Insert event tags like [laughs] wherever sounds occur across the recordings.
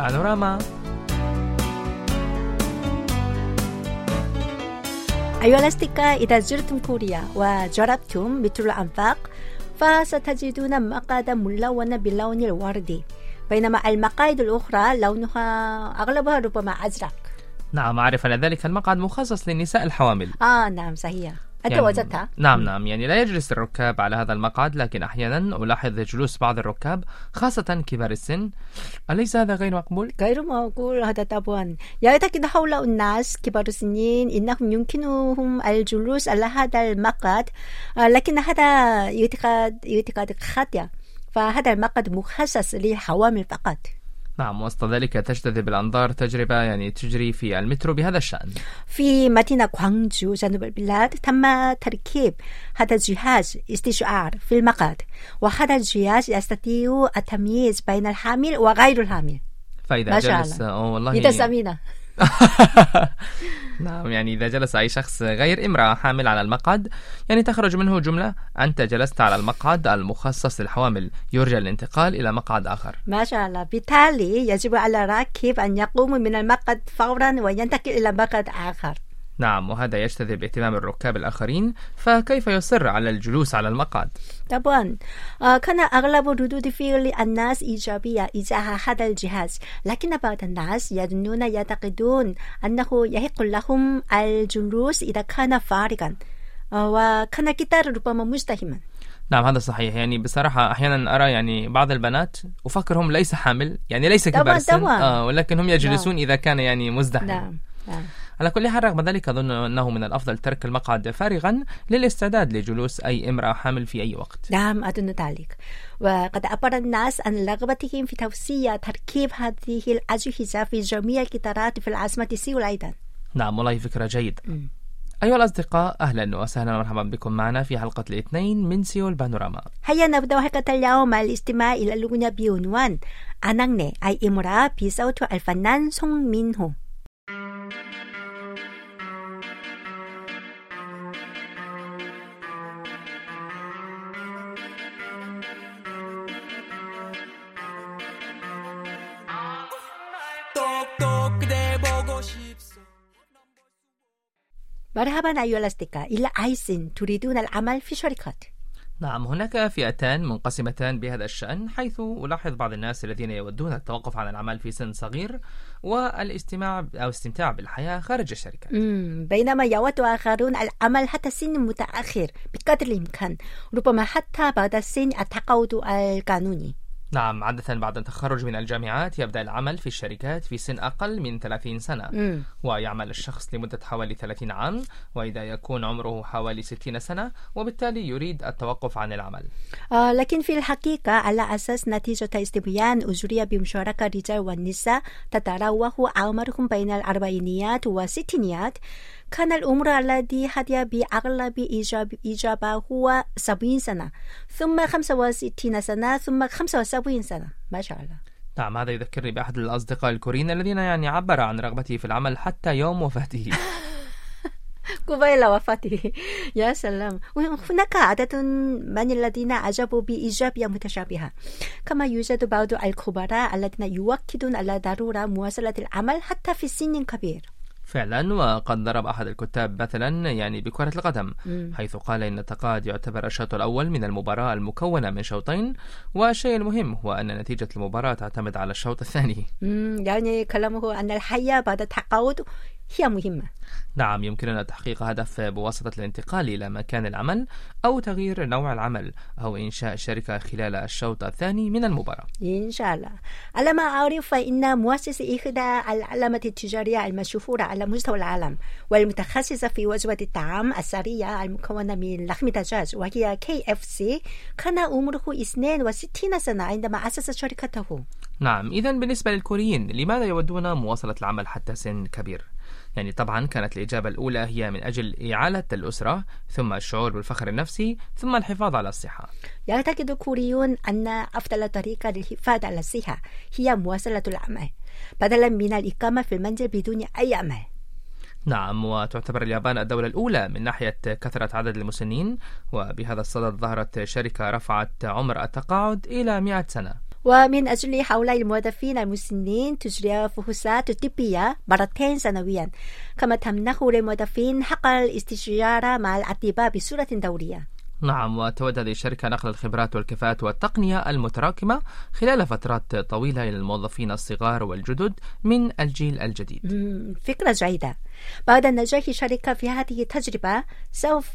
بانوراما أيها الأصدقاء إذا زرتم كوريا وجربتم مثل الأنفاق فستجدون مقادا ملونة باللون الوردي بينما المقاعد الأخرى لونها أغلبها ربما أزرق. نعم أعرف أن ذلك. المقعد مخصص للنساء الحوامل. آه نعم صحيح. يعني-؟ نعم نعم. يعني لا يجلس الركاب على هذا المقعد لكن أحيانا ألاحظ جلوس بعض الركاب خاصة كبار السن. أليس هذا غير مقبول؟ غير معقول هذا طبعا. يعتقد هؤلاء الناس كبار السنين إنهم يمكنهم الجلوس على هذا المقعد آه، لكن هذا اعتقاد اعتقاد خاطئ فهذا المقعد مخصص للحوامل فقط. نعم وسط ذلك تجتذب الأنظار تجربة يعني تجري في المترو بهذا الشأن. في مدينة غوانجو جنوب البلاد تم تركيب هذا الجهاز استشعار في المقعد وهذا الجهاز يستطيع التمييز بين الحامل وغير الحامل. فإذا جلس الله. إذا سمينا. [laughs] نعم يعني إذا جلس أي شخص غير امرأة حامل على المقعد يعني تخرج منه جملة أنت جلست على المقعد المخصص للحوامل يرجى الانتقال إلى مقعد آخر. ما شاء الله. بالتالي يجب على الراكب أن يقوم من المقعد فورا وينتقل إلى مقعد آخر. نعم وهذا يجتذب اهتمام الركاب الآخرين فكيف يصر على الجلوس على المقعد؟ طبعا. آه، كان أغلب ردود فعل الناس إيجابية إزاء هذا الجهاز لكن بعض الناس يظنون يعتقدون أنه يحق لهم الجلوس إذا كان فارغا آه، وكان القطار ربما مزدحما. نعم هذا صحيح. يعني بصراحة أحيانا أرى يعني بعض البنات أفكرهم ليس حامل يعني ليس كبار. آه ولكن هم يجلسون إذا كان يعني مزدحم نعم نعم. على كل حال رغم ذلك أظن أنه من الأفضل ترك المقعد فارغا للاستعداد لجلوس أي امرأة حامل في أي وقت. نعم أظن ذلك. وقد عبر الناس عن رغبتهم في توسيع تركيب هذه الأجهزة في جميع القطارات في العاصمة سيول أيضا. نعم والله فكرة جيدة. م. أيها الأصدقاء أهلا وسهلا ومرحبا بكم معنا في حلقة الاثنين من سيول بانوراما. هيا نبدأ حلقة اليوم. مع الاستماع إلى الأغنية بعنوان أنا أي امرأة بصوت الفنان سونغ مين هو. مرحبا أيها الأصدقاء. إلى آيسين تريدون العمل في شركات نعم هناك فئتان منقسمتان بهذا الشأن حيث ألاحظ بعض الناس الذين يودون التوقف عن العمل في سن صغير والاستماع أو استمتاع بالحياة خارج الشركة بينما يود آخرون العمل حتى سن متأخر بقدر الإمكان ربما حتى بعد سن التقاعد القانوني. نعم عادة بعد التخرج من الجامعات يبدأ العمل في الشركات في سن أقل من 30 سنة. مم. ويعمل الشخص لمدة حوالي 30 عام وإذا يكون عمره حوالي 60 سنة وبالتالي يريد التوقف عن العمل. آه لكن في الحقيقة على أساس نتيجة استبيان أجورية بمشاركة الرجال والنساء تتراوح أعمارهم بين الأربعينيات والستينيات. كان العمر الذي هدي بأغلب إجابة هو 70 سنة ثم 65 سنة ثم 75 سنة. ما شاء الله. نعم هذا يذكرني بأحد الأصدقاء الكوريين الذين يعني عبر عن رغبته في العمل حتى يوم وفاته. [laughs] [laughs] قبيل وفاته. يا سلام. وهناك عدد من الذين أجابوا بإيجابية متشابهة. كما يوجد بعض الخبراء الذين يؤكدون على ضرورة مواصلة العمل حتى في سن كبير. فعلا وقد ضرب أحد الكتاب مثلا يعني بكرة القدم مم. حيث قال إن التقاعد يعتبر الشوط الأول من المباراة المكونة من شوطين والشيء المهم هو أن نتيجة المباراة تعتمد على الشوط الثاني مم، يعني كلامه أن الحياة بعد التقاعد هي مهمة. نعم يمكننا تحقيق هدف بواسطة الانتقال إلى مكان العمل أو تغيير نوع العمل أو إنشاء شركة خلال الشوط الثاني من المباراة. إن شاء الله. على ما أعرف فإن مؤسس إحدى العلامة التجارية المشهورة على مستوى العالم والمتخصصة في وجبة الطعام السريع المكونة من لحم دجاج وهي KFC كان عمره 62 سنة عندما أسس شركته. نعم إذا بالنسبة للكوريين لماذا يودون مواصلة العمل حتى سن كبير؟ يعني طبعا كانت الإجابة الأولى هي من أجل إعالة الأسرة ثم الشعور بالفخر النفسي ثم الحفاظ على الصحة. يعتقد الكوريون أن أفضل طريقة للحفاظ على الصحة هي مواصلة العمل بدلا من الإقامة في المنزل بدون أي عمل نعم وتعتبر اليابان الدولة الأولى من ناحية كثرة عدد المسنين وبهذا الصدد ظهرت شركة رفعت عمر التقاعد إلى 100 سنة. ومن أجل هؤلاء الموظفين المسنين تجري فحوصات طبية مرتين سنويا. كما تمنح للموظفين حق الاستشارة مع الأطباء بصورة دورية. نعم وتود هذه الشركة نقل الخبرات والكفاءات والتقنية المتراكمة خلال فترات طويلة إلى الموظفين الصغار والجدد من الجيل الجديد. فكرة جيدة. بعد نجاح الشركة في هذه التجربة سوف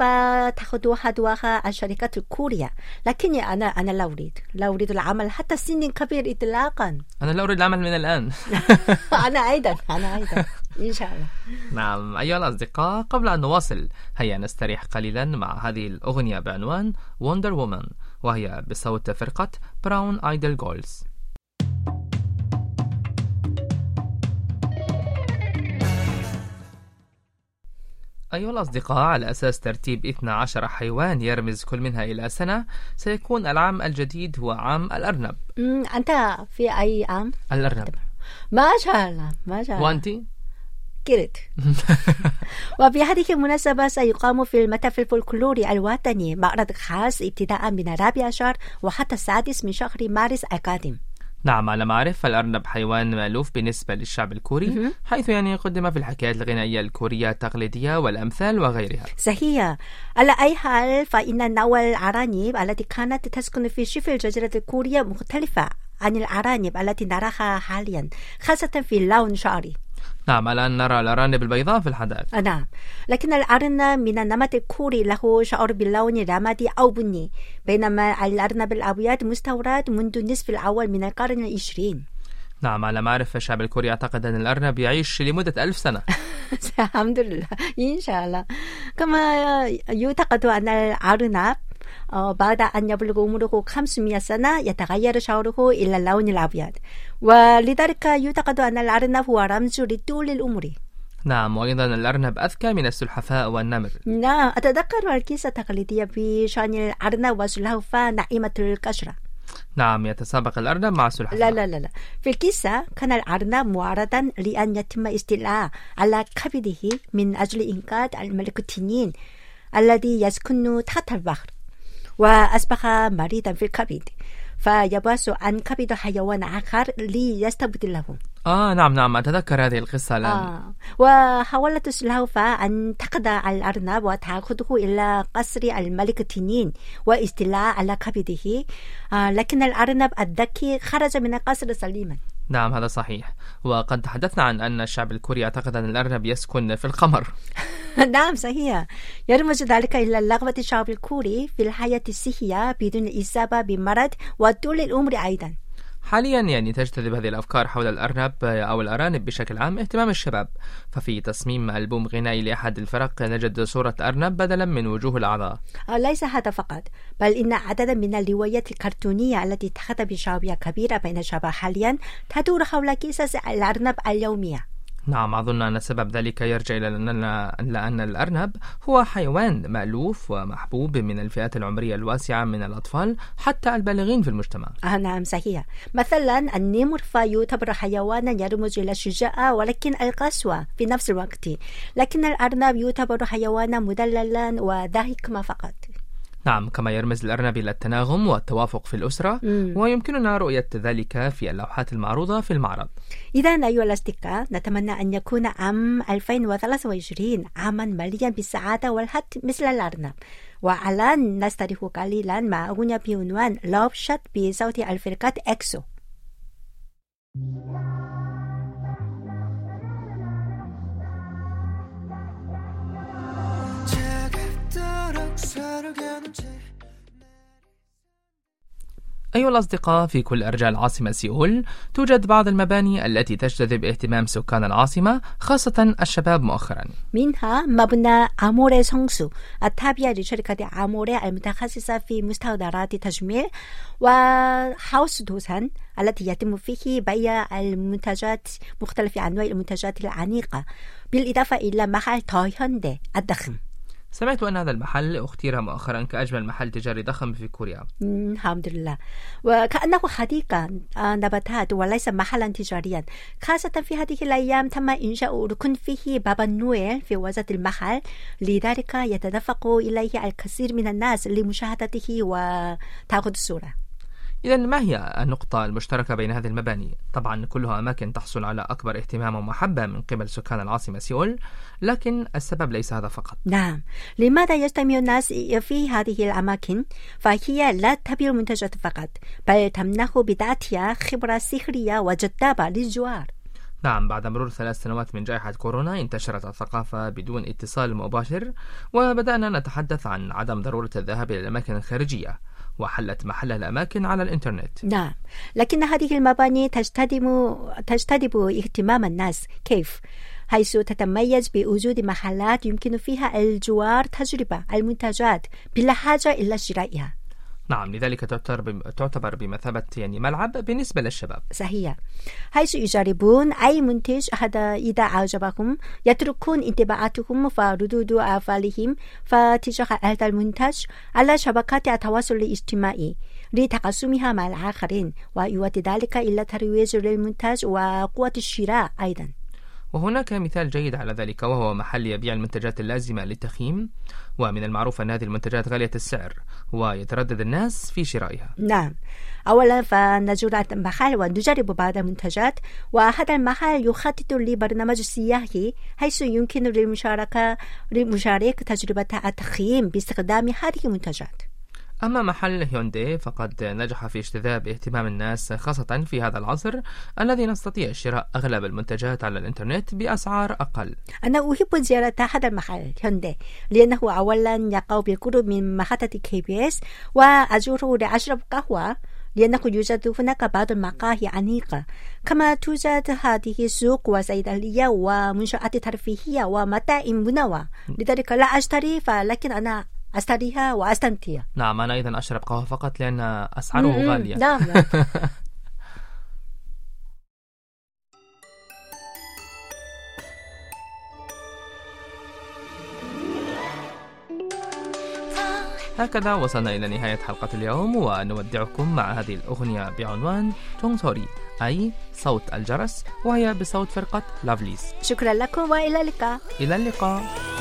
تأخذ حذوها الشركة الكورية. لكني أنا أنا لا أريد لا أريد العمل حتى سن كبير إطلاقا. أنا لا أريد العمل من الآن. [laughs] أنا أيضا أنا أيضا. [laughs] إن شاء الله. نعم أيها الأصدقاء قبل أن نواصل هيا نستريح قليلا مع هذه الأغنية بعنوان Wonder Woman وهي بصوت فرقة Brown Eyed Girls أيها الأصدقاء على أساس ترتيب 12 حيوان يرمز كل منها إلى سنة سيكون العام الجديد هو عام الأرنب. أنت في أي عام؟ الأرنب. ما شاء الله ما شاء الله. وأنت؟ كرت. [laughs] وبهذه المناسبة سيقام في المتحف الفولكلوري الوطني معرض خاص ابتداء من الرابع عشر وحتى السادس من شهر مارس القادم. نعم على ما أعرف فالأرنب حيوان مألوف بالنسبة للشعب الكوري. حيث يعني قدم في الحكايات الغنائية الكورية التقليدية والأمثال وغيرها. صحيح. على أي حال فإن نوع الأرانب التي كانت تسكن في شبه الجزيرة الكورية مختلفة عن الأرانب التي نراها حاليا خاصة في اللون شعري. نعم أن نرى الأرانب البيضاء في الحدائق. آه، نعم. لكن الأرنب من النمط الكوري له شعر باللون الرمادي أو بني بينما الأرنب الأبيض مستورد منذ النصف الأول من القرن العشرين. نعم على ما أعرف فالشعب الكوري يعتقد أن الأرنب يعيش لمدة ألف سنة. [laughs] الحمد لله. إن شاء الله. كما يعتقد أن الأرنب بعد أن يبلغ عمره 500 سنة يتغير شعره إلى اللون الأبيض ولذلك يعتقد أن الأرنب هو رمز لطول العمر نعم وأيضا الأرنب أذكى من السلحفاء والنمر نعم أتذكر القصة التقليدية بشأن الأرنب والسلحفاة ناعمة القشرة نعم يتسابق الأرنب مع السلحفاء لا لا لا لا في القصة كان الأرنب معرضا لأن يتم استيلاء على كبده من أجل إنقاذ الملك التنين الذي يسكن تحت البحر وأصبح مريضا في الكبد. فيبحث عن كبد حيوان آخر ليستبدله. آه نعم نعم أتذكر هذه القصة الآن. آه. وحاولت السلحفاة أن تخدع الأرنب وتأخذه إلى قصر الملك التنين واستيلاء على كبده. آه. لكن الأرنب الذكي خرج من القصر سليما. نعم هذا صحيح. وقد تحدثنا عن أن الشعب الكوري يعتقد أن الأرنب يسكن في القمر. [laughs] نعم صحيح. يرمز ذلك إلى رغبة الشعب الكوري في الحياة الصحية بدون إصابة بمرض وطول العمر أيضا. حاليا يعني تجتذب هذه الأفكار حول الأرنب أو الأرانب بشكل عام اهتمام الشباب. ففي تصميم ألبوم غنائي لأحد الفرق نجد صورة أرنب بدلا من وجوه الأعضاء. آه، ليس هذا فقط بل إن عددا من الروايات الكرتونية التي اتخذ بشعبية كبيرة بين الشباب حاليا تدور حول قصص الأرنب اليومية. نعم أظن أن سبب ذلك يرجع إلى أن الأرنب هو حيوان مألوف ومحبوب من الفئات العمرية الواسعة من الأطفال حتى البالغين في المجتمع. آه نعم صحيح. مثلا النمر فيعتبر حيوانا يرمز إلى الشجاعة ولكن القسوة في نفس الوقت لكن الأرنب يعتبر حيوانا مدللا وذا حكمة فقط. نعم كما يرمز الأرنب إلى التناغم والتوافق في الأسرة مم. ويمكننا رؤية ذلك في اللوحات المعروضة في المعرض. إذا أيها الأصدقاء نتمنى أن يكون عام 2023 عاما مليا بالسعادة والحظ مثل الأرنب. والآن نستريح قليلا مع أغنية بعنوان Love Shot بصوت الفرقة إكسو. أيها الأصدقاء في كل أرجاء العاصمة سيول توجد بعض المباني التي تجتذب اهتمام سكان العاصمة خاصة الشباب مؤخرا. منها مبنى أموري 성수 التابع لشركة أموري المتخصصة في مستحضرات تجميل وهاوس دوسان التي يتم فيه بيع المنتجات مختلف أنواع المنتجات العنيقة بالإضافة إلى محل توهيوندي الضخم. سمعت أن هذا المحل أختير مؤخرا كأجمل محل تجاري ضخم في كوريا. الحمد لله. وكأنه حديقة آه، نباتات وليس محلا تجاريا. خاصة في هذه الأيام تم إنشاء ركن فيه بابا نويل في وسط المحل. لذلك يتدفق إليه الكثير من الناس لمشاهدته وتأخذ الصورة. إذا ما هي النقطة المشتركة بين هذه المباني؟ طبعا كلها أماكن تحصل على أكبر اهتمام ومحبة من قبل سكان العاصمة سيول لكن السبب ليس هذا فقط نعم لماذا يجتمع الناس في هذه الأماكن؟ فهي لا تبيع المنتجات فقط بل تمنح بذاتها خبرة سحرية وجذابة للزوار نعم بعد مرور ثلاث سنوات من جائحة كورونا انتشرت الثقافة بدون اتصال مباشر وبدأنا نتحدث عن عدم ضرورة الذهاب إلى الأماكن الخارجية وحلت محل الأماكن على الإنترنت. نعم. لكن هذه المباني تجتذب تجتذب اهتمام الناس. كيف؟ حيث تتميز بوجود محلات يمكن فيها الجوار تجربة المنتجات بلا حاجة إلى شرائها. نعم لذلك تعتبر بم- تعتبر بمثابة يعني ملعب بالنسبة للشباب. صحيح. حيث يجربون أي منتج هذا إذا أعجبهم يتركون انطباعاتهم وردود أفعالهم فتجاه هذا المنتج على شبكات التواصل الاجتماعي لتقاسمها مع الآخرين ويؤدي ذلك إلى ترويج للمنتج وقوة الشراء أيضا. وهناك مثال جيد على ذلك وهو محل يبيع المنتجات اللازمة للتخييم ومن المعروف أن هذه المنتجات غالية السعر ويتردد الناس في شرائها. نعم. أولا فنزور المحل ونجرب بعض المنتجات وهذا المحل يخطط لبرنامج سياحي حيث يمكن للمشاركة للمشارك تجربة التخييم باستخدام هذه المنتجات. أما محل هيونداي فقد نجح في اجتذاب اهتمام الناس خاصة في هذا العصر الذي نستطيع شراء أغلب المنتجات على الإنترنت بأسعار أقل. أنا أحب زيارة هذا المحل هيونداي لأنه أولا يقع بالقرب من محطة KBS وأزوره لأشرب قهوة لأنه يوجد هناك بعض المقاهي أنيقة. كما توجد هذه السوق وصيدلية ومنشآت ترفيهية ومطاعم منوعة. لذلك لا أشتري فلكن أنا أشتريها وأستمتع نعم أنا أيضا أشرب قهوة فقط لأن أسعاره. غالية. نعم نعم. [laughs] هكذا وصلنا إلى نهاية حلقة اليوم ونودعكم مع هذه الأغنية بعنوان تونغ أي صوت الجرس وهي بصوت فرقة لافليز شكرا لكم وإلى اللقاء. إلى اللقاء.